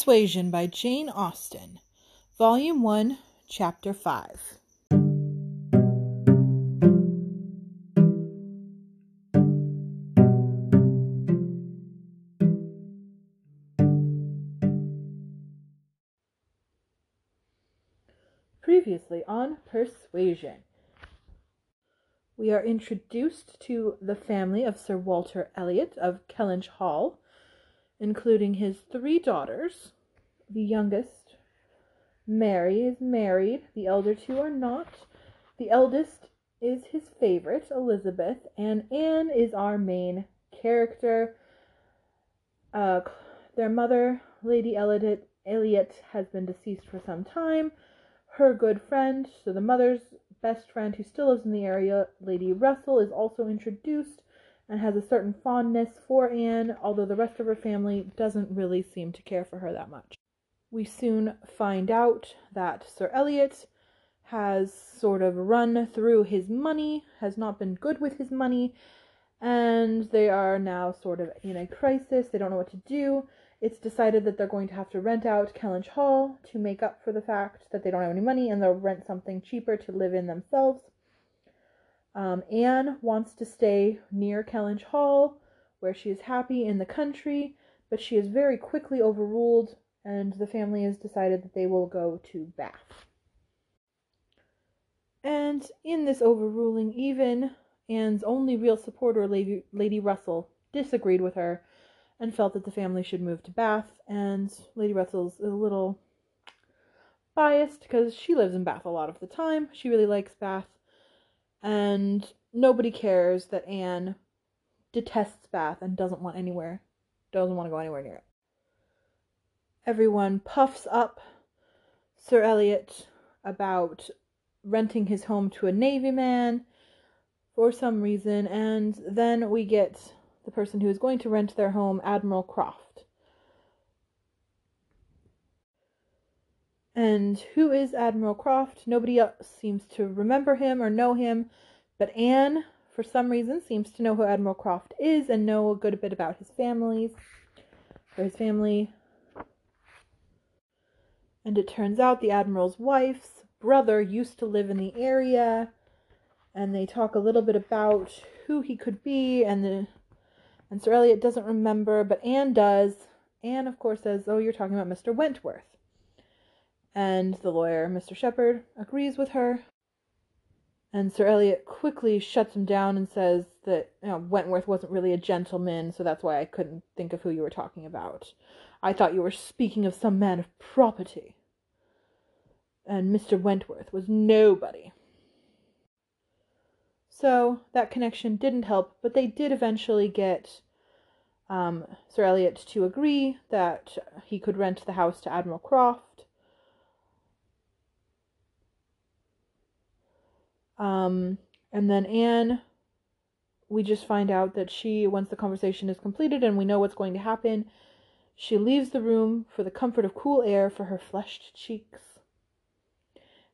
Persuasion by Jane Austen, Volume 1, Chapter 5. Previously on Persuasion, we are introduced to the family of Sir Walter Elliot of Kellynch Hall including his three daughters. The youngest, Mary, is married. The elder two are not. The eldest is his favorite, Elizabeth, and Anne is our main character. Uh, their mother, Lady Elliot, Elliot, has been deceased for some time. Her good friend, so the mother's best friend who still lives in the area, Lady Russell, is also introduced and has a certain fondness for Anne, although the rest of her family doesn't really seem to care for her that much. We soon find out that Sir Elliot has sort of run through his money, has not been good with his money, and they are now sort of in a crisis. They don't know what to do. It's decided that they're going to have to rent out Kellynch Hall to make up for the fact that they don't have any money and they'll rent something cheaper to live in themselves. Um, Anne wants to stay near Kellynch Hall, where she is happy in the country, but she is very quickly overruled, and the family has decided that they will go to Bath. And in this overruling, even Anne's only real supporter, Lady, Lady Russell, disagreed with her and felt that the family should move to Bath. And Lady Russell's a little biased because she lives in Bath a lot of the time. She really likes Bath and nobody cares that Anne detests Bath and doesn't want anywhere, doesn't want to go anywhere near it. Everyone puffs up Sir Elliot about renting his home to a Navy man for some reason, and then we get the person who is going to rent their home, Admiral Croft. And who is Admiral Croft? Nobody else seems to remember him or know him, but Anne, for some reason, seems to know who Admiral Croft is and know a good bit about his families, or his family. And it turns out the Admiral's wife's brother used to live in the area, and they talk a little bit about who he could be, and the and Sir Elliot doesn't remember, but Anne does. Anne, of course, says, "Oh, you're talking about Mr. Wentworth." And the lawyer, Mr. Shepherd, agrees with her. And Sir Elliot quickly shuts him down and says that you know, Wentworth wasn't really a gentleman, so that's why I couldn't think of who you were talking about. I thought you were speaking of some man of property. And Mr. Wentworth was nobody. So that connection didn't help, but they did eventually get um, Sir Elliot to agree that he could rent the house to Admiral Croft Um, and then Anne, we just find out that she, once the conversation is completed and we know what's going to happen, she leaves the room for the comfort of cool air for her flushed cheeks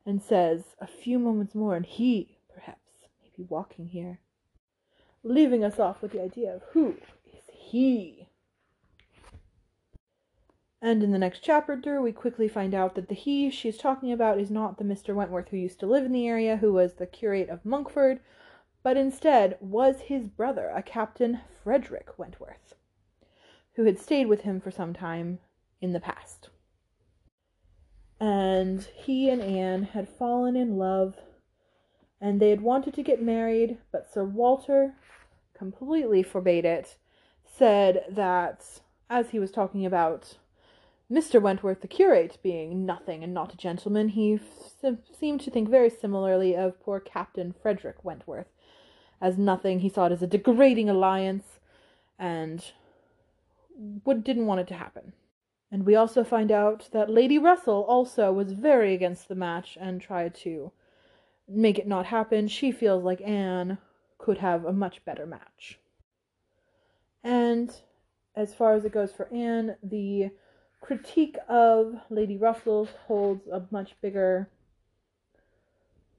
and says, A few moments more, and he, perhaps, may be walking here, leaving us off with the idea of who is he. And in the next chapter, we quickly find out that the he she's talking about is not the Mr. Wentworth who used to live in the area, who was the curate of Monkford, but instead was his brother, a Captain Frederick Wentworth, who had stayed with him for some time in the past. And he and Anne had fallen in love, and they had wanted to get married, but Sir Walter completely forbade it, said that as he was talking about Mr. Wentworth, the curate, being nothing and not a gentleman, he f- seemed to think very similarly of poor Captain Frederick Wentworth. As nothing, he saw it as a degrading alliance, and would, didn't want it to happen. And we also find out that Lady Russell also was very against the match and tried to make it not happen. She feels like Anne could have a much better match. And as far as it goes for Anne, the critique of Lady Russell holds a much bigger,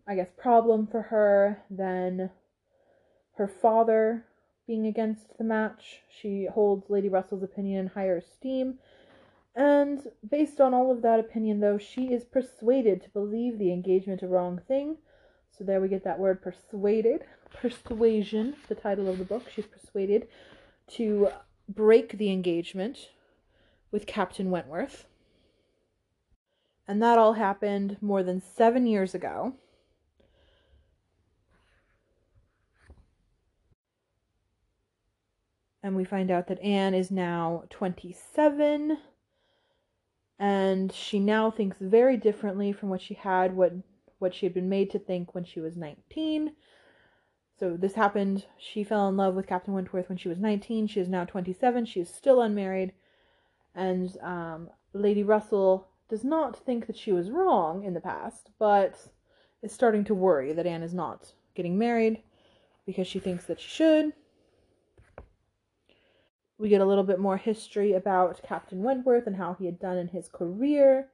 I guess, problem for her than her father being against the match. She holds Lady Russell's opinion in higher esteem. And based on all of that opinion, though, she is persuaded to believe the engagement a wrong thing. So there we get that word persuaded. Persuasion, the title of the book. She's persuaded to break the engagement with Captain Wentworth. And that all happened more than seven years ago. And we find out that Anne is now 27 and she now thinks very differently from what she had what what she had been made to think when she was 19 so this happened. She fell in love with captain wentworth when she was 19 she is now 27 she is still unmarried and um, lady russell does not think that she was wrong in the past but is starting to worry that anne is not getting married because she thinks that she should we get a little bit more history about Captain Wentworth and how he had done in his career.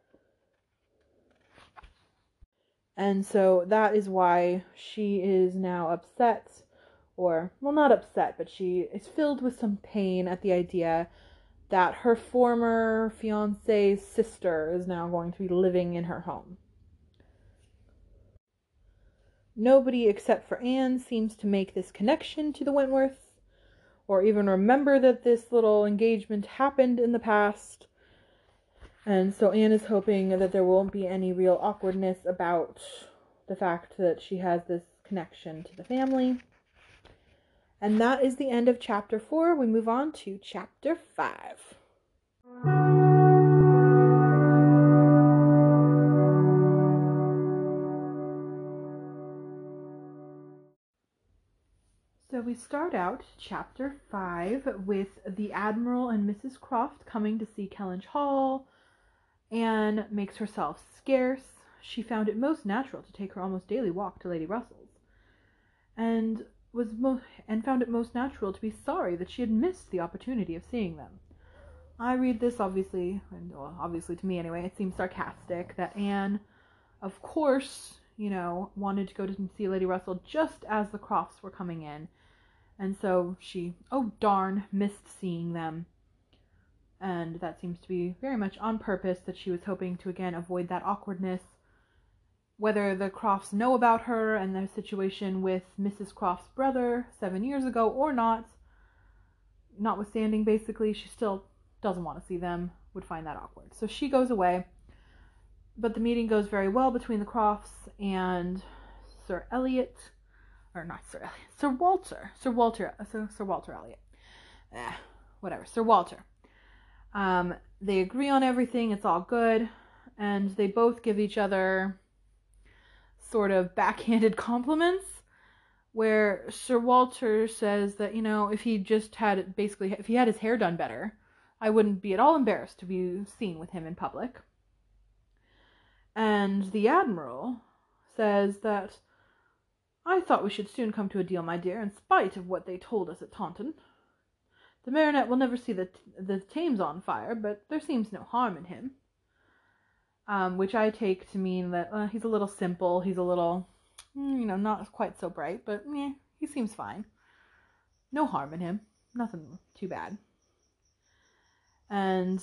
And so that is why she is now upset, or, well, not upset, but she is filled with some pain at the idea that her former fiance's sister is now going to be living in her home. Nobody except for Anne seems to make this connection to the Wentworths or even remember that this little engagement happened in the past. And so Anne is hoping that there won't be any real awkwardness about the fact that she has this connection to the family. And that is the end of chapter 4. We move on to chapter 5. So we start out chapter 5 with the Admiral and Mrs. Croft coming to see Kellynch Hall. Anne makes herself scarce. She found it most natural to take her almost daily walk to Lady Russell's, and was mo- and found it most natural to be sorry that she had missed the opportunity of seeing them. I read this obviously, and well, obviously to me anyway, it seems sarcastic that Anne, of course, you know, wanted to go to see Lady Russell just as the Crofts were coming in and so she, oh darn, missed seeing them. And that seems to be very much on purpose that she was hoping to again avoid that awkwardness. Whether the Crofts know about her and their situation with Mrs. Croft's brother seven years ago or not, notwithstanding, basically, she still doesn't want to see them, would find that awkward. So she goes away. But the meeting goes very well between the Crofts and Sir Elliot or not Sir Elliot, Sir Walter, Sir Walter, Sir, Sir Walter Elliot, eh, whatever, Sir Walter. Um, they agree on everything. It's all good, and they both give each other sort of backhanded compliments. Where Sir Walter says that you know if he just had it basically if he had his hair done better, I wouldn't be at all embarrassed to be seen with him in public. And the Admiral says that I thought we should soon come to a deal, my dear, in spite of what they told us at Taunton. The Baronet will never see the the Thames on fire, but there seems no harm in him. Um, which I take to mean that uh, he's a little simple, he's a little, mm, you know, not quite so bright, but yeah, he seems fine. No harm in him, nothing too bad. And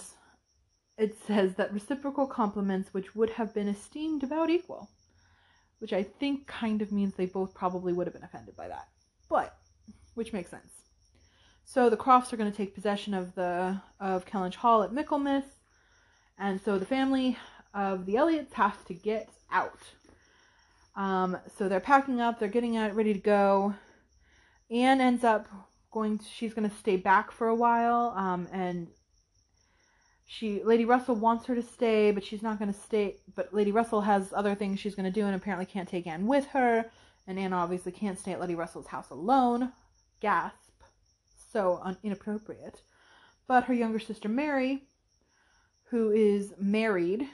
it says that reciprocal compliments which would have been esteemed about equal which I think kind of means they both probably would have been offended by that. But which makes sense. So the Crofts are going to take possession of the of Kellynch Hall at Michaelmas, and so the family of the Elliots has to get out. Um, so they're packing up, they're getting out, ready to go. Anne ends up going. To, she's going to stay back for a while, um, and she Lady Russell wants her to stay, but she's not going to stay. But Lady Russell has other things she's going to do, and apparently can't take Anne with her. And Anne obviously can't stay at Lady Russell's house alone. Gasp. So un- inappropriate. But her younger sister Mary, who is married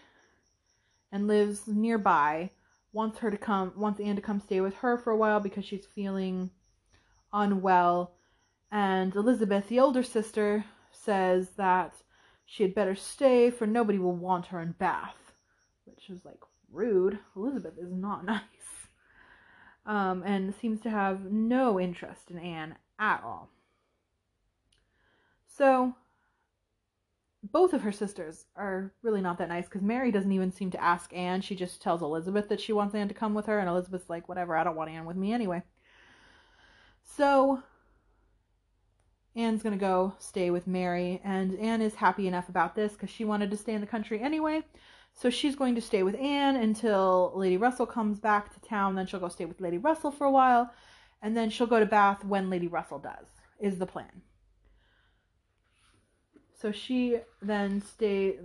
and lives nearby, wants her to come. Wants Anne to come stay with her for a while because she's feeling unwell. And Elizabeth, the older sister, says that she had better stay, for nobody will want her in Bath. Which is like rude. Elizabeth is not nice. Um, and seems to have no interest in Anne at all. So both of her sisters are really not that nice because Mary doesn't even seem to ask Anne. She just tells Elizabeth that she wants Anne to come with her, and Elizabeth's like, whatever, I don't want Anne with me anyway. So Anne's going to go stay with Mary, and Anne is happy enough about this because she wanted to stay in the country anyway. So she's going to stay with Anne until Lady Russell comes back to town. Then she'll go stay with Lady Russell for a while, and then she'll go to Bath when Lady Russell does, is the plan. So she then stay.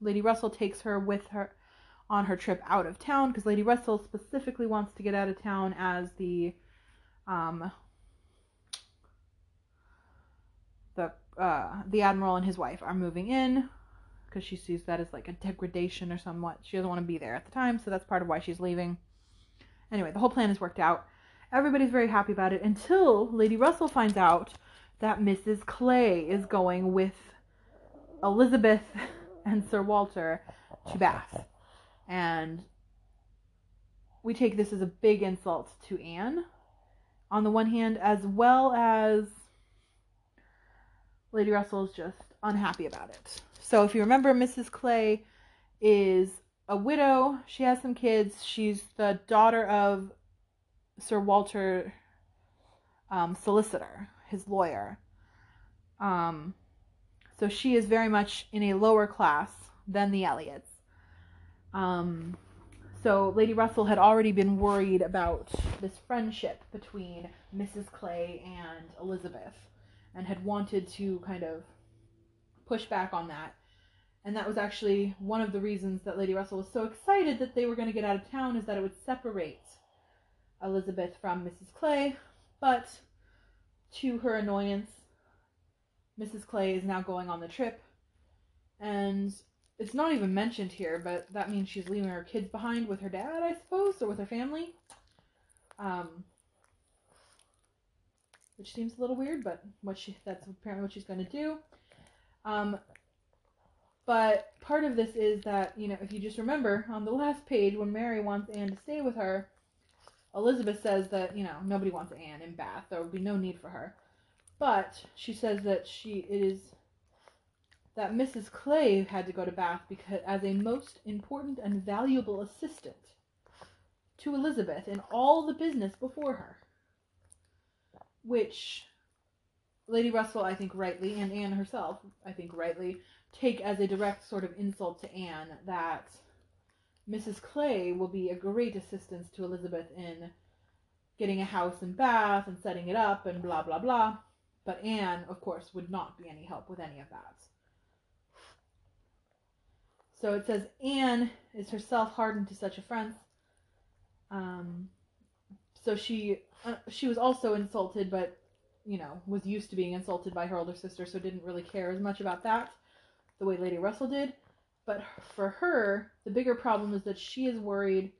Lady Russell takes her with her on her trip out of town because Lady Russell specifically wants to get out of town as the um, the uh, the admiral and his wife are moving in because she sees that as like a degradation or somewhat. She doesn't want to be there at the time, so that's part of why she's leaving. Anyway, the whole plan is worked out. Everybody's very happy about it until Lady Russell finds out that Mrs. Clay is going with Elizabeth and Sir Walter to Bath. And we take this as a big insult to Anne, on the one hand, as well as Lady Russell is just unhappy about it. So if you remember, Mrs. Clay is a widow. She has some kids. She's the daughter of Sir Walter um, Solicitor, his lawyer. Um, so she is very much in a lower class than the Elliots. Um, so Lady Russell had already been worried about this friendship between Mrs. Clay and Elizabeth and had wanted to kind of push back on that. And that was actually one of the reasons that Lady Russell was so excited that they were going to get out of town is that it would separate Elizabeth from Mrs. Clay. But to her annoyance, Mrs. Clay is now going on the trip. And it's not even mentioned here, but that means she's leaving her kids behind with her dad, I suppose, or with her family. Um, which seems a little weird, but what she that's apparently what she's going to do. Um, but part of this is that you know if you just remember on the last page when Mary wants Anne to stay with her, Elizabeth says that you know nobody wants Anne in Bath. There would be no need for her. But she says that she it is that Mrs. Clay had to go to Bath because as a most important and valuable assistant to Elizabeth in all the business before her. Which Lady Russell, I think rightly, and Anne herself, I think rightly, take as a direct sort of insult to Anne that Mrs. Clay will be a great assistance to Elizabeth in getting a house in Bath and setting it up and blah blah blah. But Anne, of course, would not be any help with any of that. So it says Anne is herself hardened to such offense. Um, so she uh, she was also insulted, but you know was used to being insulted by her older sister, so didn't really care as much about that, the way Lady Russell did. But for her, the bigger problem is that she is worried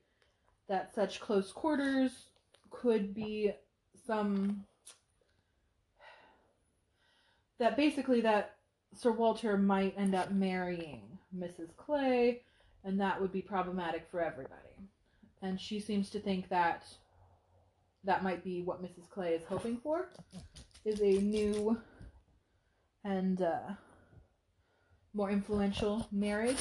that such close quarters could be some that basically that Sir Walter might end up marrying Mrs. Clay, and that would be problematic for everybody. And she seems to think that that might be what Mrs. Clay is hoping for, is a new and uh, more influential marriage.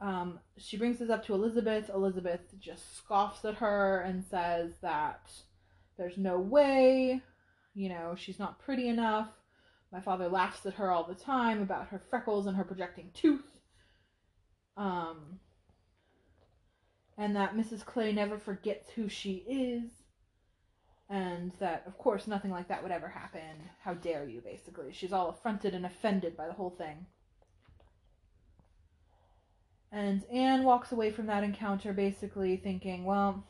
Um, she brings this up to Elizabeth. Elizabeth just scoffs at her and says that there's no way, you know, she's not pretty enough. My father laughs at her all the time about her freckles and her projecting tooth. Um, and that Mrs. Clay never forgets who she is. And that, of course, nothing like that would ever happen. How dare you, basically. She's all affronted and offended by the whole thing. And Anne walks away from that encounter basically thinking, well,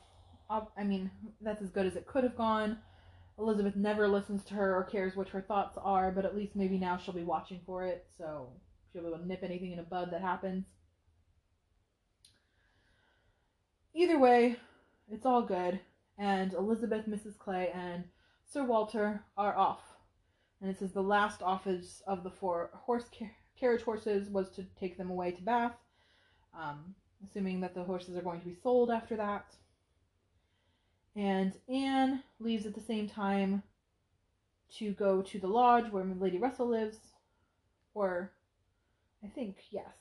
I'll, I mean, that's as good as it could have gone. Elizabeth never listens to her or cares what her thoughts are, but at least maybe now she'll be watching for it, so she'll be able to nip anything in a bud that happens. Either way, it's all good, and Elizabeth, Mrs. Clay, and Sir Walter are off. And it says the last office of the four horse car- carriage horses was to take them away to Bath, um, assuming that the horses are going to be sold after that. And Anne leaves at the same time to go to the lodge where Lady Russell lives, or I think, yes.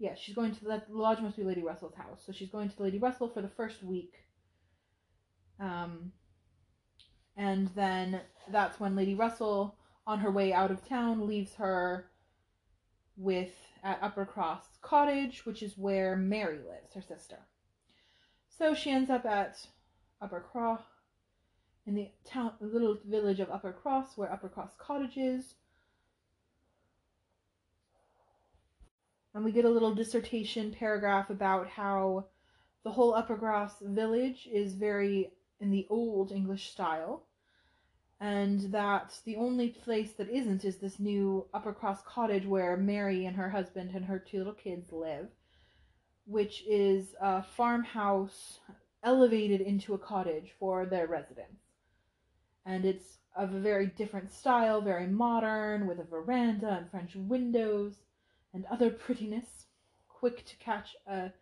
Yes, she's going to the lodge must be Lady Russell's house. So she's going to Lady Russell for the first week. Um, and then that's when Lady Russell, on her way out of town, leaves her with at Uppercross Cottage, which is where Mary lives, her sister. So she ends up at Uppercross, in the town, little village of Uppercross, where Uppercross Cottage is. And we get a little dissertation paragraph about how the whole Uppercross village is very in the old English style, and that the only place that isn't is this new Uppercross cottage where Mary and her husband and her two little kids live, which is a farmhouse elevated into a cottage for their residence. And it's of a very different style, very modern, with a veranda and French windows and other prettiness, quick to catch a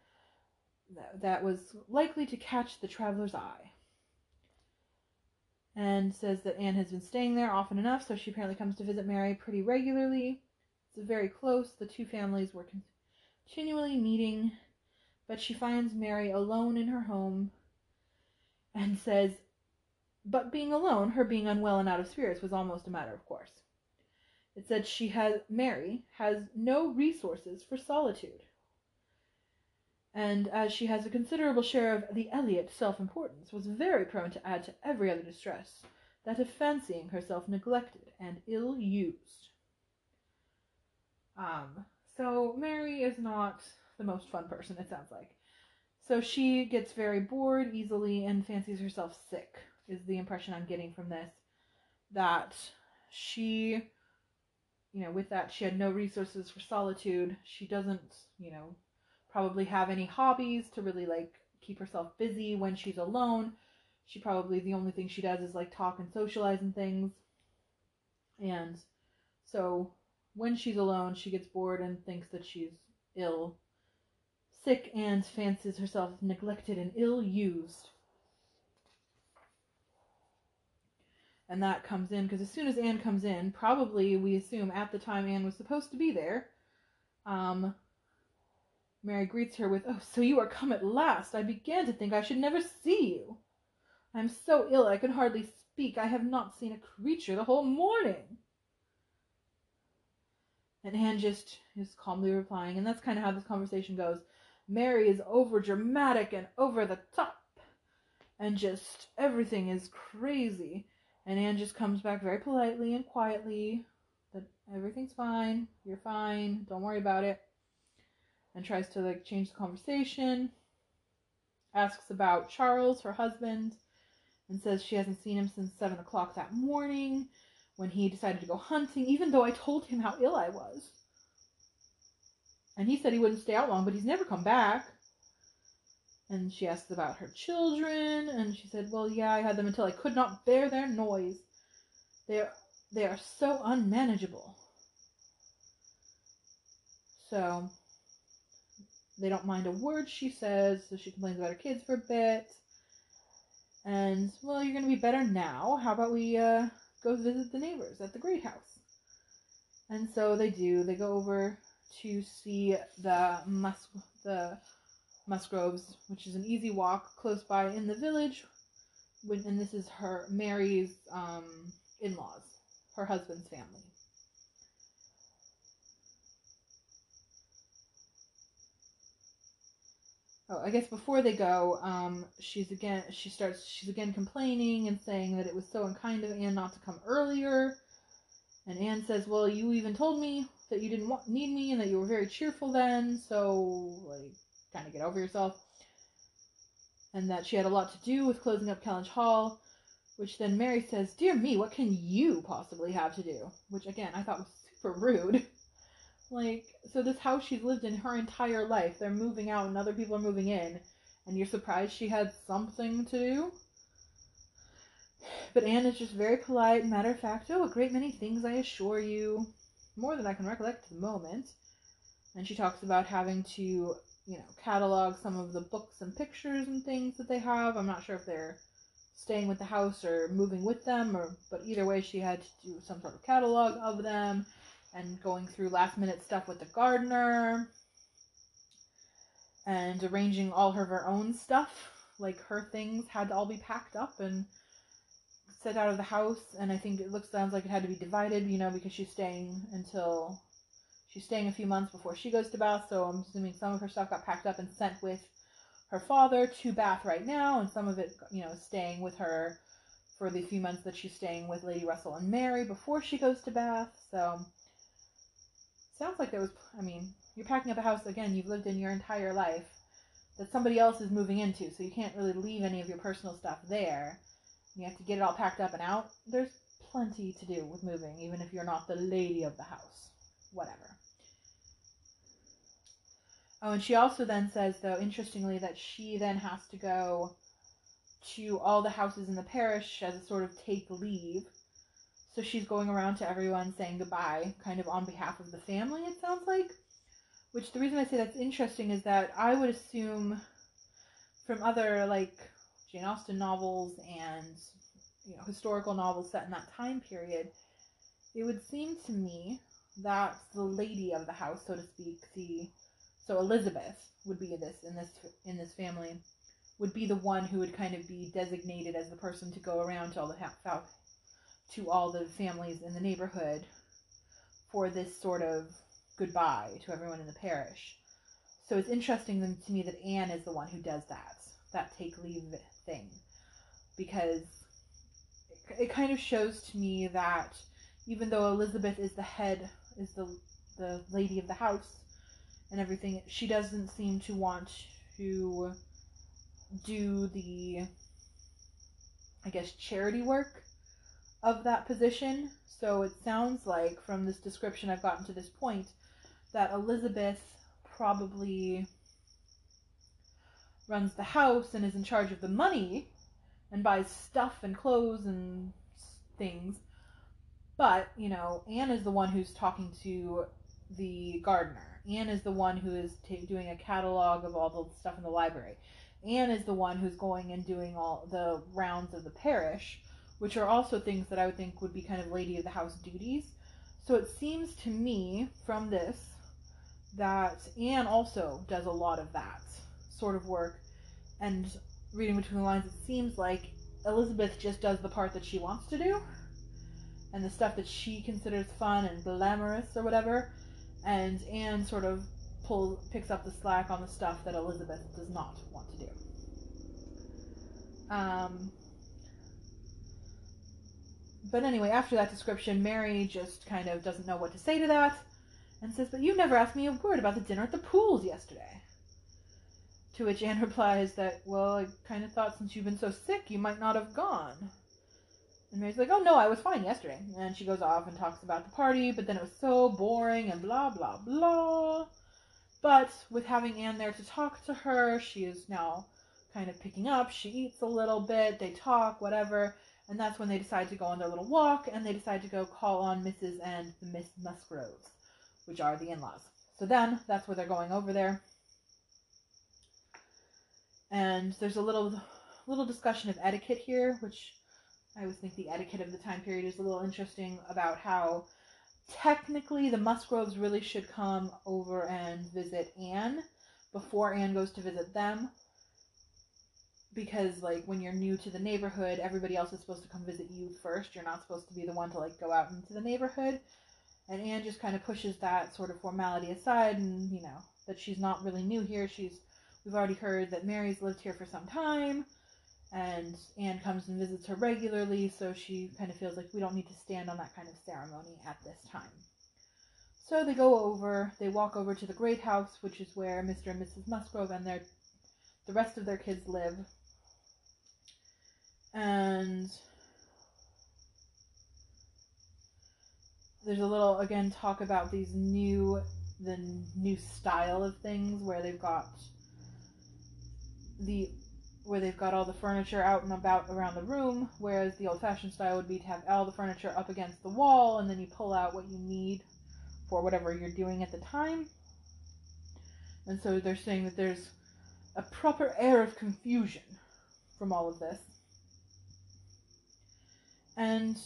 that was likely to catch the traveler's eye and says that Anne has been staying there often enough, so she apparently comes to visit Mary pretty regularly. It's very close. The two families were continually meeting, but she finds Mary alone in her home and says, but being alone, her being unwell and out of spirits was almost a matter of course. It said she has Mary has no resources for solitude and as she has a considerable share of the Elliot self-importance, was very prone to add to every other distress that of fancying herself neglected and ill-used. Um, so Mary is not the most fun person, it sounds like. So she gets very bored easily and fancies herself sick, is the impression I'm getting from this. That she, you know, with that, she had no resources for solitude. She doesn't, you know, probably have any hobbies to really like keep herself busy when she's alone. She probably the only thing she does is like talk and socialize and things. And so when she's alone, she gets bored and thinks that she's ill, sick, and fancies herself neglected and ill used. And that comes in because as soon as Anne comes in, probably we assume at the time Anne was supposed to be there, um, Mary greets her with, Oh, so you are come at last. I began to think I should never see you. I am so ill I can hardly speak. I have not seen a creature the whole morning. And Anne just is calmly replying, and that's kind of how this conversation goes. Mary is over dramatic and over the top, and just everything is crazy. And Anne just comes back very politely and quietly that everything's fine, you're fine, don't worry about it and tries to like change the conversation. Asks about Charles, her husband, and says she hasn't seen him since seven o'clock that morning when he decided to go hunting, even though I told him how ill I was. And he said he wouldn't stay out long, but he's never come back. And she asked about her children, and she said, Well, yeah, I had them until I could not bear their noise. They are, they are so unmanageable. So they don't mind a word she says, so she complains about her kids for a bit. And, well, you're going to be better now. How about we uh, go visit the neighbors at the great house? And so they do. They go over to see the Mus- the Musgroves, which is an easy walk close by in the village. When, And this is her Mary's um, in-laws, her husband's family. Oh, I guess before they go, um, she's again she starts she's again complaining and saying that it was so unkind of Anne not to come earlier. And Anne says, "Well, you even told me that you didn't want, need me and that you were very cheerful then, so like kind of get over yourself." And that she had a lot to do with closing up Kellynch Hall, which then Mary says, "Dear me, what can you possibly have to do?" Which again I thought was super rude. Like, so this house she's lived in her entire life, they're moving out and other people are moving in, and you're surprised she had something to do? But Anne is just very polite, matter of fact, oh, a great many things, I assure you. More than I can recollect at the moment. And she talks about having to, you know, catalog some of the books and pictures and things that they have. I'm not sure if they're staying with the house or moving with them, or but either way, she had to do some sort of catalog of them and going through last minute stuff with the gardener and arranging all of her own stuff. Like her things had to all be packed up and set out of the house. And I think it looks sounds like it had to be divided, you know, because she's staying until she's staying a few months before she goes to Bath. So I'm assuming some of her stuff got packed up and sent with her father to Bath right now, and some of it, you know, staying with her for the few months that she's staying with Lady Russell and Mary before she goes to Bath. So sounds like there was, I mean, you're packing up a house again you've lived in your entire life that somebody else is moving into, so you can't really leave any of your personal stuff there. You have to get it all packed up and out. There's plenty to do with moving, even if you're not the lady of the house. Whatever. Oh, and she also then says, though, interestingly, that she then has to go to all the houses in the parish as a sort of take leave. So she's going around to everyone saying goodbye, kind of on behalf of the family, it sounds like. Which the reason I say that's interesting is that I would assume from other, like, Jane Austen novels and, you know, historical novels set in that time period, it would seem to me that the lady of the house, so to speak, the so Elizabeth would be this in this in this family would be the one who would kind of be designated as the person to go around to all the to all the families in the neighborhood for this sort of goodbye to everyone in the parish. So it's interesting to me that Anne is the one who does that, that take leave thing, because it, it kind of shows to me that even though Elizabeth is the head, is the the lady of the house and everything, she doesn't seem to want to do the, I guess, charity work of that position. So it sounds like, from this description I've gotten to this point, that Elizabeth probably runs the house and is in charge of the money and buys stuff and clothes and things. But, you know, Anne is the one who's talking to the gardener. Anne is the one who is t- doing a catalog of all the stuff in the library. Anne is the one who's going and doing all the rounds of the parish, which are also things that I would think would be kind of lady of the house duties. So it seems to me from this that Anne also does a lot of that sort of work. And reading between the lines, it seems like Elizabeth just does the part that she wants to do and the stuff that she considers fun and glamorous or whatever. And Anne sort of pulls picks up the slack on the stuff that Elizabeth does not want to do. Um, but anyway, after that description, Mary just kind of doesn't know what to say to that and says, But you never asked me a word about the dinner at the Pooles yesterday. To which Anne replies that, Well, I kind of thought since you've been so sick, you might not have gone. And Mary's like, Oh, no, I was fine yesterday. And she goes off and talks about the party, but then it was so boring and blah, blah, blah. But with having Anne there to talk to her, she is now kind of picking up. She eats a little bit, they talk, whatever. And that's when they decide to go on their little walk and they decide to go call on Mrs. and the Miss Musgroves which are the in-laws. So then that's where they're going over there. And there's a little little discussion of etiquette here, which I always think the etiquette of the time period is a little interesting about how technically the Musgroves really should come over and visit Anne before Anne goes to visit them. Because like when you're new to the neighborhood, everybody else is supposed to come visit you first. You're not supposed to be the one to like go out into the neighborhood. And Anne just kind of pushes that sort of formality aside and, you know, that she's not really new here. She's we've already heard that Mary's lived here for some time and Anne comes and visits her regularly, so she kind of feels like we don't need to stand on that kind of ceremony at this time. So they go over, they walk over to the great house, which is where Mr. and Mrs. Musgrove and their the rest of their kids live. And there's a little again talk about these new the new style of things where they've got the where they've got all the furniture out and about around the room, whereas the old fashioned style would be to have all the furniture up against the wall and then you pull out what you need for whatever you're doing at the time. And so they're saying that there's a proper air of confusion from all of this. And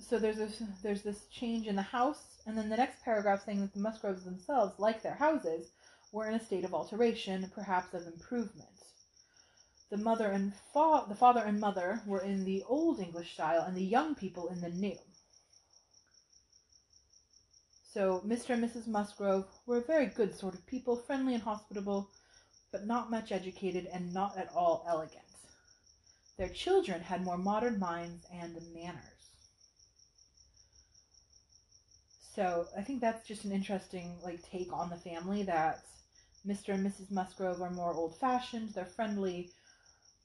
so there's this there's this change in the house, and then the next paragraph saying that the Musgroves themselves, like their houses, were in a state of alteration, perhaps of improvement. The mother and fa- the father and mother were in the old English style, and the young people in the new. So Mr. and Mrs. Musgrove were a very good sort of people, friendly and hospitable, but not much educated and not at all elegant. Their children had more modern minds and manners. So I think that's just an interesting like take on the family that Mr. and Mrs. Musgrove are more old fashioned, they're friendly,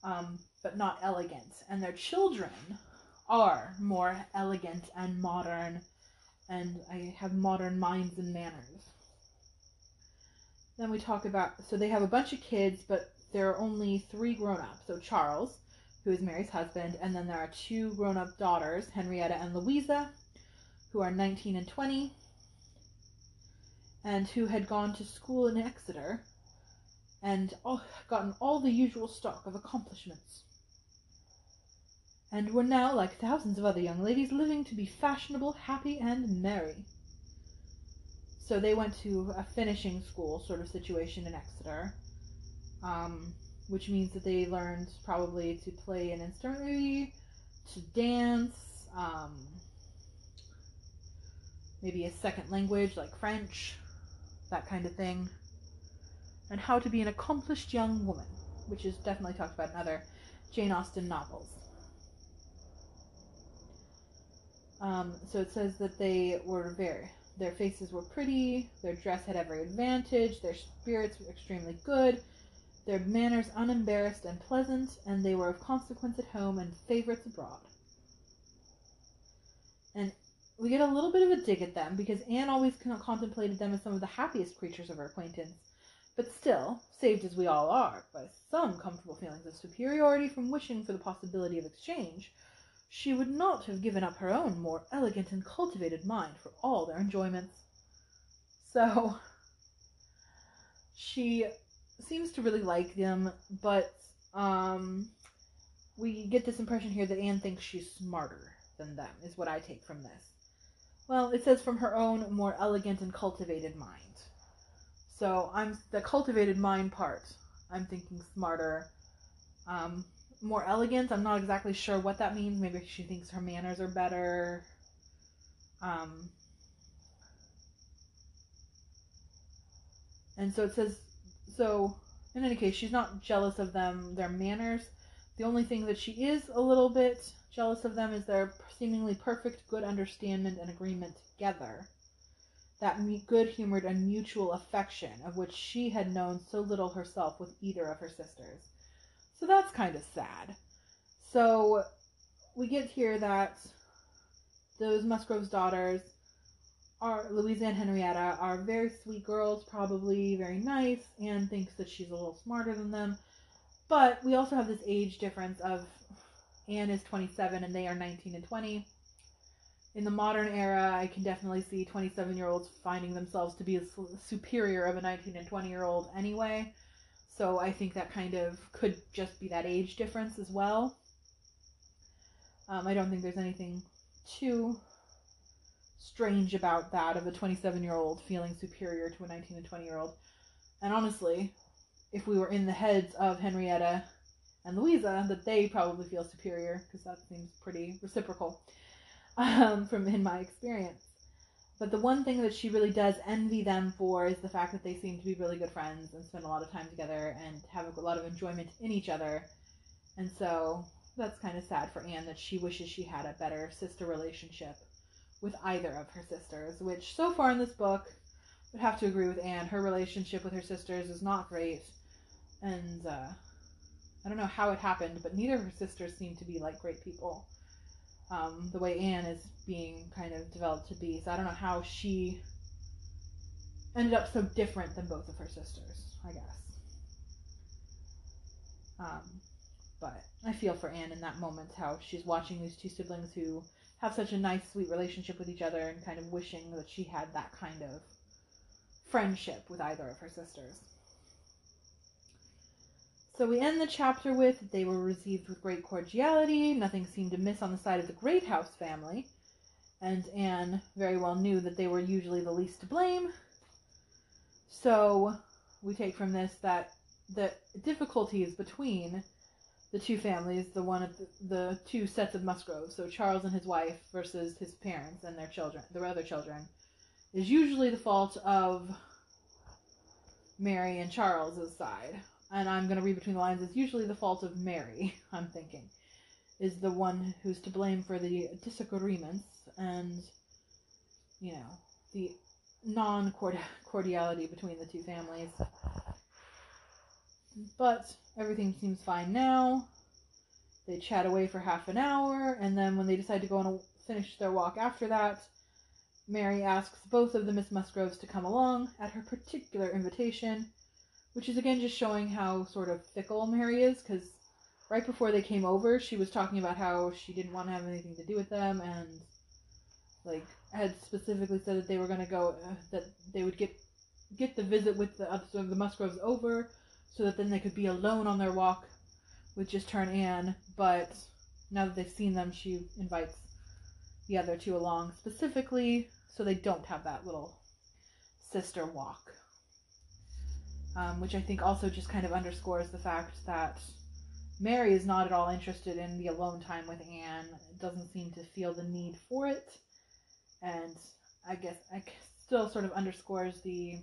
um, but not elegant. And their children are more elegant and modern, and I have modern minds and manners. Then we talk about so they have a bunch of kids, but there are only three grown ups. So Charles, who is Mary's husband, and then there are two grown up daughters, Henrietta and Louisa, who are 19 and 20, and who had gone to school in Exeter and gotten all the usual stock of accomplishments, and were now, like thousands of other young ladies, living to be fashionable, happy, and merry. So they went to a finishing school sort of situation in Exeter, um, which means that they learned probably to play an instrument, to dance, um, maybe a second language like French, that kind of thing, and how to be an accomplished young woman, which is definitely talked about in other Jane Austen novels. Um, so it says that they were very, their faces were pretty, their dress had every advantage, their spirits were extremely good, their manners unembarrassed and pleasant, and they were of consequence at home and favorites abroad. And we get a little bit of a dig at them because Anne always contemplated them as some of the happiest creatures of her acquaintance. But still, saved as we all are by some comfortable feelings of superiority from wishing for the possibility of exchange, she would not have given up her own more elegant and cultivated mind for all their enjoyments. So, she seems to really like them, but um, we get this impression here that Anne thinks she's smarter than them, is what I take from this. Well, it says from her own more elegant and cultivated mind. So I'm the cultivated mind part. I'm thinking smarter, um, more elegant. I'm not exactly sure what that means. Maybe she thinks her manners are better. Um, and so it says, so in any case, she's not jealous of them, their manners. The only thing that she is a little bit jealous of them is their seemingly perfect good understanding and agreement together. That good humored and mutual affection of which she had known so little herself with either of her sisters. So that's kind of sad. So we get here that those Musgrove's daughters are Louisa and Henrietta are very sweet girls, probably very nice, and thinks that she's a little smarter than them. But we also have this age difference of Anne is 27 and they are 19 and 20. In the modern era, I can definitely see 27 year olds finding themselves to be superior of a 19 and 20 year old anyway. So I think that kind of could just be that age difference as well. Um, I don't think there's anything too strange about that of a 27 year old feeling superior to a 19 and 20 year old. And honestly, if we were in the heads of Henrietta and Louisa that they probably feel superior because that seems pretty reciprocal um, from in my experience. But the one thing that she really does envy them for is the fact that they seem to be really good friends and spend a lot of time together and have a lot of enjoyment in each other. And so that's kind of sad for Anne that she wishes she had a better sister relationship with either of her sisters, which so far in this book, I would have to agree with Anne. Her relationship with her sisters is not great. And uh, I don't know how it happened, but neither of her sisters seem to be like great people. Um, the way Anne is being kind of developed to be. So I don't know how she ended up so different than both of her sisters, I guess. Um, but I feel for Anne in that moment, how she's watching these two siblings who have such a nice, sweet relationship with each other and kind of wishing that she had that kind of friendship with either of her sisters. So we end the chapter with they were received with great cordiality. Nothing seemed amiss on the side of the Great House family. and Anne very well knew that they were usually the least to blame. So we take from this that the difficulties between the two families, the one of the, the two sets of Musgroves, so Charles and his wife versus his parents and their children, their other children, is usually the fault of Mary and Charles's side. And I'm going to read between the lines. It's usually the fault of Mary, I'm thinking, is the one who's to blame for the disagreements and, you know, the non cordiality between the two families. But everything seems fine now. They chat away for half an hour, and then when they decide to go and finish their walk after that, Mary asks both of the Miss Musgroves to come along at her particular invitation, which is again just showing how sort of fickle Mary is, because right before they came over, she was talking about how she didn't want to have anything to do with them, and like had specifically said that they were going to go, uh, that they would get get the visit with the of the Musgroves over, so that then they could be alone on their walk with just her and Anne. But now that they've seen them, she invites the other two along specifically so they don't have that little sister walk. Um, which I think also just kind of underscores the fact that Mary is not at all interested in the alone time with Anne. Doesn't seem to feel the need for it, and I guess I still sort of underscores the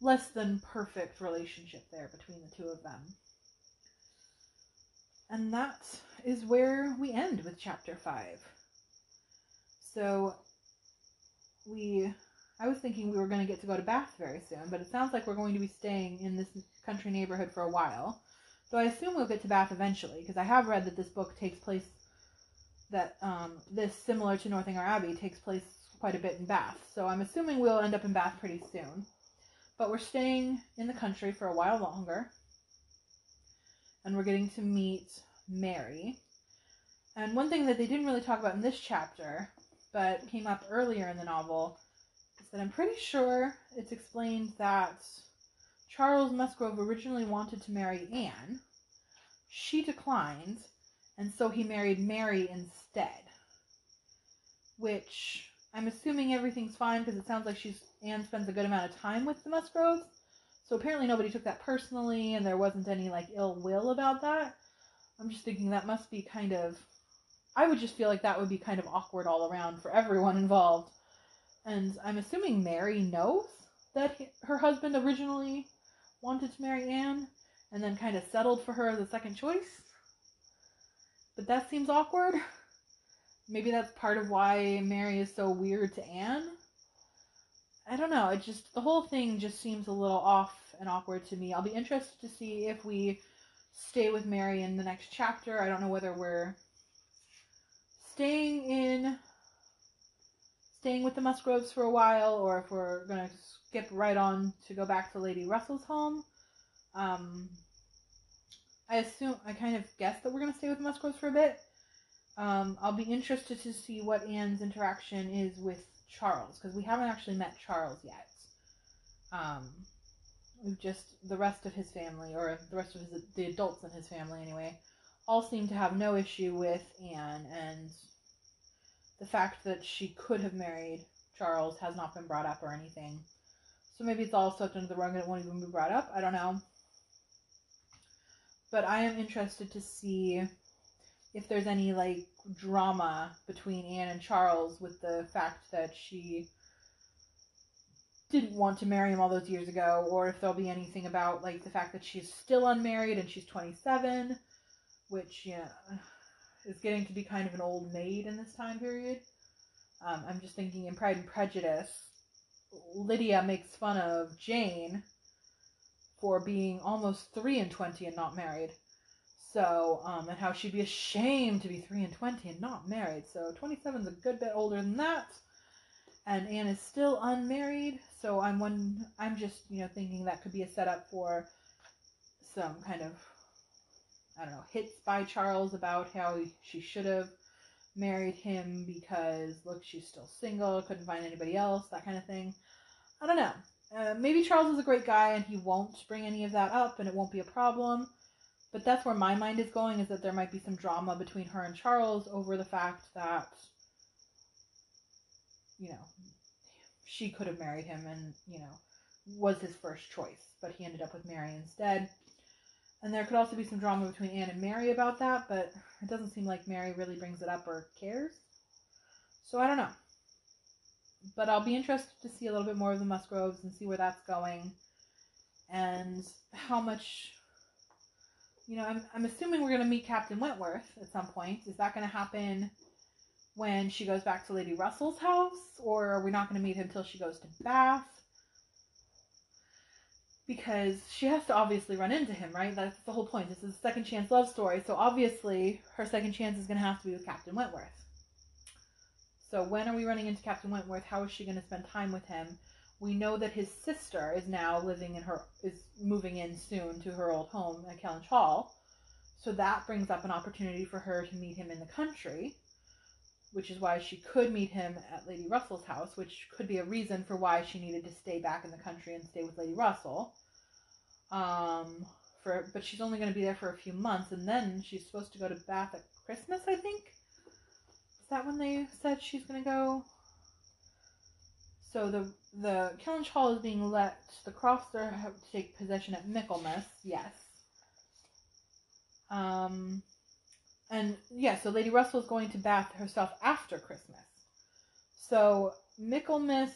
less than perfect relationship there between the two of them. And that is where we end with chapter 5. So we I was thinking we were going to get to go to Bath very soon, but it sounds like we're going to be staying in this country neighborhood for a while. So I assume we'll get to Bath eventually, because I have read that this book takes place that um, this similar to Northanger Abbey takes place quite a bit in Bath. So I'm assuming we'll end up in Bath pretty soon. But we're staying in the country for a while longer. And we're getting to meet Mary. And one thing that they didn't really talk about in this chapter, but came up earlier in the novel, that I'm pretty sure it's explained that Charles Musgrove originally wanted to marry Anne. She declined, and so he married Mary instead. Which I'm assuming everything's fine because it sounds like she's Anne spends a good amount of time with the Musgroves. So apparently nobody took that personally and there wasn't any like ill will about that. I'm just thinking that must be kind of I would just feel like that would be kind of awkward all around for everyone involved. And I'm assuming Mary knows that he, her husband originally wanted to marry Anne and then kind of settled for her as a second choice. But that seems awkward. Maybe that's part of why Mary is so weird to Anne. I don't know. It just the whole thing just seems a little off and awkward to me. I'll be interested to see if we stay with Mary in the next chapter. I don't know whether we're staying in staying with the Musgroves for a while or if we're going to skip right on to go back to Lady Russell's home. Um, I assume I kind of guess that we're going to stay with the Musgroves for a bit. Um, I'll be interested to see what Anne's interaction is with Charles because we haven't actually met Charles yet. Um, we've just the rest of his family, or the rest of his, the adults in his family anyway, all seem to have no issue with Anne, and the fact that she could have married Charles has not been brought up or anything. So maybe it's all swept under the rug and it won't even be brought up. I don't know. But I am interested to see if there's any like drama between Anne and Charles with the fact that she didn't want to marry him all those years ago, or if there'll be anything about like the fact that she's still unmarried and she's 27, which yeah is getting to be kind of an old maid in this time period. Um, I'm just thinking in Pride and Prejudice, Lydia makes fun of Jane for being almost three and twenty and not married. So, um, and how she'd be ashamed to be 3 and 20 and not married. So 27 is a good bit older than that. And Anne is still unmarried. So I'm one, I'm just, you know, thinking that could be a setup for some kind of, I don't know, hits by Charles about how she should have married him because, look, she's still single, couldn't find anybody else, that kind of thing. I don't know. Uh, maybe Charles is a great guy and he won't bring any of that up and it won't be a problem. But that's where my mind is going is that there might be some drama between her and Charles over the fact that you know, she could have married him and, you know, was his first choice, but he ended up with Mary instead. And there could also be some drama between Anne and Mary about that, but it doesn't seem like Mary really brings it up or cares. So I don't know. But I'll be interested to see a little bit more of the Musgroves and see where that's going and how much you know, I'm, I'm assuming we're going to meet Captain Wentworth at some point. Is that going to happen when she goes back to Lady Russell's house? Or are we not going to meet him till she goes to Bath? Because she has to obviously run into him, right? That's the whole point. This is a second chance love story. So obviously, her second chance is going to have to be with Captain Wentworth. So when are we running into Captain Wentworth? How is she going to spend time with him? We know that his sister is now living in her is moving in soon to her old home at Kellynch Hall. So that brings up an opportunity for her to meet him in the country, which is why she could meet him at Lady Russell's house, which could be a reason for why she needed to stay back in the country and stay with Lady Russell. Um, for but she's only going to be there for a few months, and then she's supposed to go to Bath at Christmas, I think. Is that when they said she's going to go? So the the Kellynch Hall is being let the Crofts are have to take possession at Michaelmas, yes. Um, and yeah, so Lady Russell is going to Bath herself after Christmas. So Michaelmas,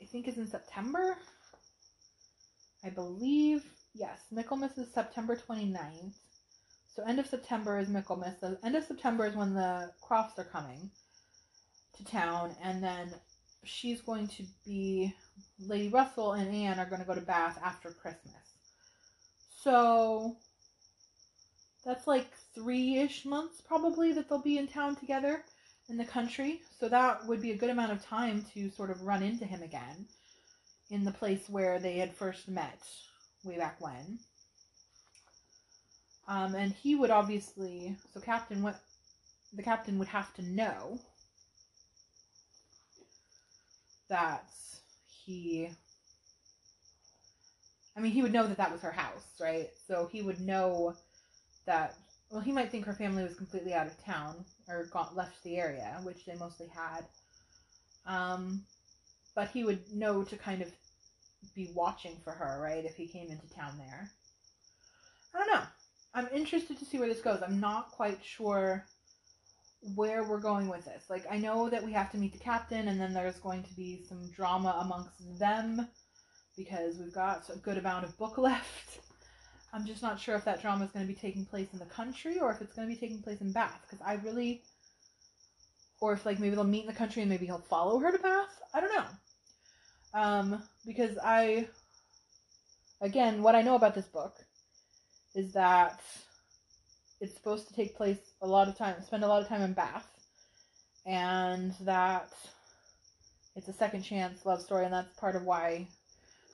I think, is in September. I believe, yes, Michaelmas is September 29th. So end of September is Michaelmas. The end of September is when the Crofts are coming to town, and then she's going to be Lady Russell and Anne are going to go to Bath after Christmas. So that's like three ish months probably that they'll be in town together in the country. So that would be a good amount of time to sort of run into him again in the place where they had first met way back when. Um, and he would obviously, so Captain, what the captain would have to know that he I mean, he would know that that was her house, right? So he would know that. Well, he might think her family was completely out of town or got left the area, which they mostly had. Um, but he would know to kind of be watching for her, right? If he came into town there. I don't know. I'm interested to see where this goes. I'm not quite sure where we're going with this. Like, I know that we have to meet the captain, and then there's going to be some drama amongst them because we've got a good amount of book left. I'm just not sure if that drama is going to be taking place in the country or if it's going to be taking place in Bath because I really, or if like maybe they'll meet in the country and maybe he'll follow her to Bath. I don't know. Um, because I, again, what I know about this book is that it's supposed to take place a lot of time, spend a lot of time in Bath, and that it's a second chance love story, and that's part of why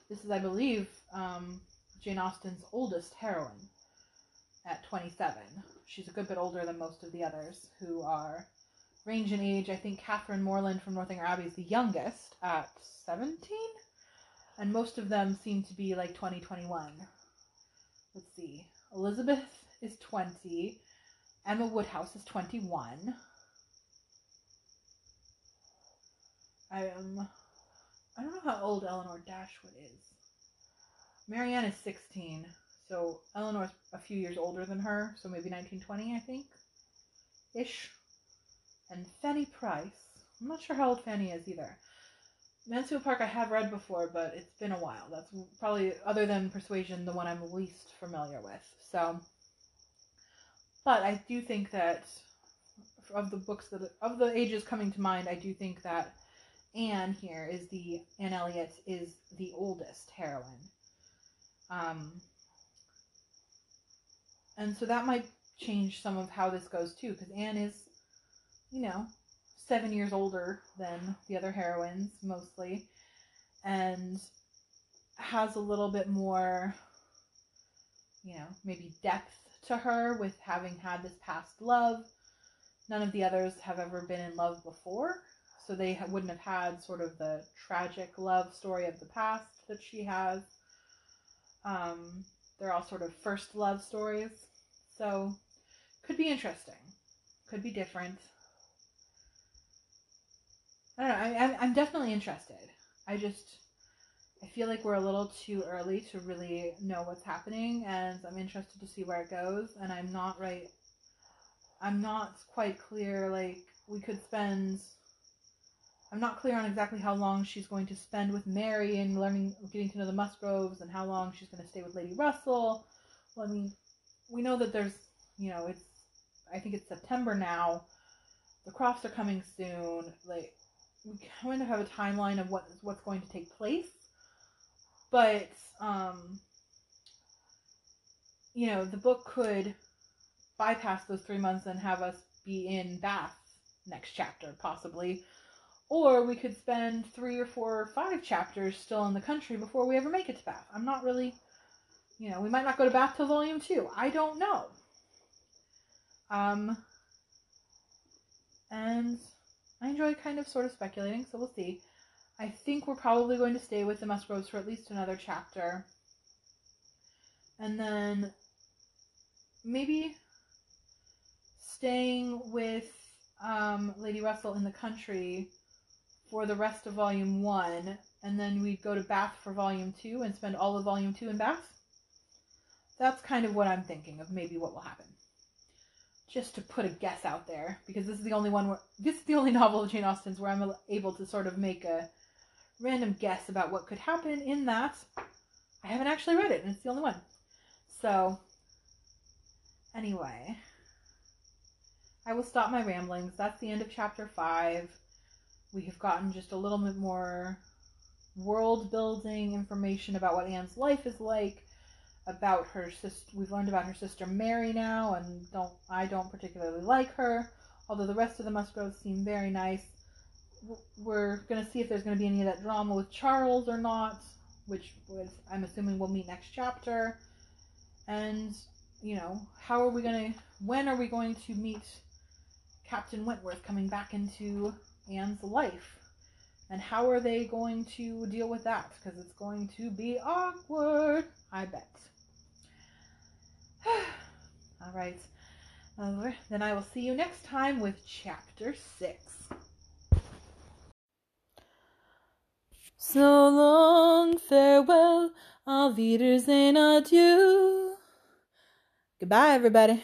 this is, I believe, um, Jane Austen's oldest heroine at 27. She's a good bit older than most of the others who are range in age. I think Catherine Morland from Northanger Abbey is the youngest at 17, and most of them seem to be like 20, 21. Let's see. Elizabeth is 20. Emma Woodhouse is 21. I am. I don't know how old Elinor Dashwood is. Marianne is 16, so Elinor's a few years older than her, so maybe 1920, I think. Ish. And Fanny Price. I'm not sure how old Fanny is either. Mansfield Park I have read before, but it's been a while. That's probably, other than Persuasion, the one I'm least familiar with. So, but I do think that of the books that of the ages coming to mind, I do think that Anne here is the Anne Elliot is the oldest heroine. Um, and so that might change some of how this goes too, because Anne is, you know, seven years older than the other heroines mostly, and has a little bit more, you know, maybe depth to her with having had this past love. None of the others have ever been in love before, so they wouldn't have had sort of the tragic love story of the past that she has. Um, they're all sort of first love stories, so could be interesting, could be different. I don't know. I, I'm I'm definitely interested. I just I feel like we're a little too early to really know what's happening, and I'm interested to see where it goes. And I'm not right. I'm not quite clear. Like we could spend. I'm not clear on exactly how long she's going to spend with Mary and learning, getting to know the Musgroves, and how long she's going to stay with Lady Russell. Well, I mean, we know that there's, you know, it's. I think it's September now. The Crofts are coming soon. Like, we kind of have a timeline of what what's going to take place but um, you know, the book could bypass those three months and have us be in Bath next chapter, possibly. Or we could spend three or four or five chapters still in the country before we ever make it to Bath. I'm not really, you know, we might not go to Bath till volume two. I don't know. Um, and I enjoy kind of sort of speculating, so we'll see. I think we're probably going to stay with the Musgroves for at least another chapter. And then maybe staying with um, Lady Russell in the country for the rest of Volume 1, and then we'd go to Bath for Volume 2 and spend all of Volume 2 in Bath. That's kind of what I'm thinking of maybe what will happen. Just to put a guess out there, because this is the only one where this is the only novel of Jane Austen's where I'm able to sort of make a random guess about what could happen in that. I haven't actually read it, and it's the only one. So, anyway, I will stop my ramblings. That's the end of chapter 5. We have gotten just a little bit more world building information about what Anne's life is like, about her sister. We've learned about her sister Mary now, and don't I don't particularly like her, although the rest of the Musgroves seem very nice we're to see if there's to be any of that drama with Charles or not, which was, I'm assuming we'll meet next chapter. And, you know, how are we to, when are we going to meet Captain Wentworth coming back into Anne's life? And how are they going to deal with that? Because it's going to be awkward, I bet. All right. Uh, then I will see you next time with chapter 6. So long, farewell, auf Wiedersehen, adieu. Goodbye, everybody.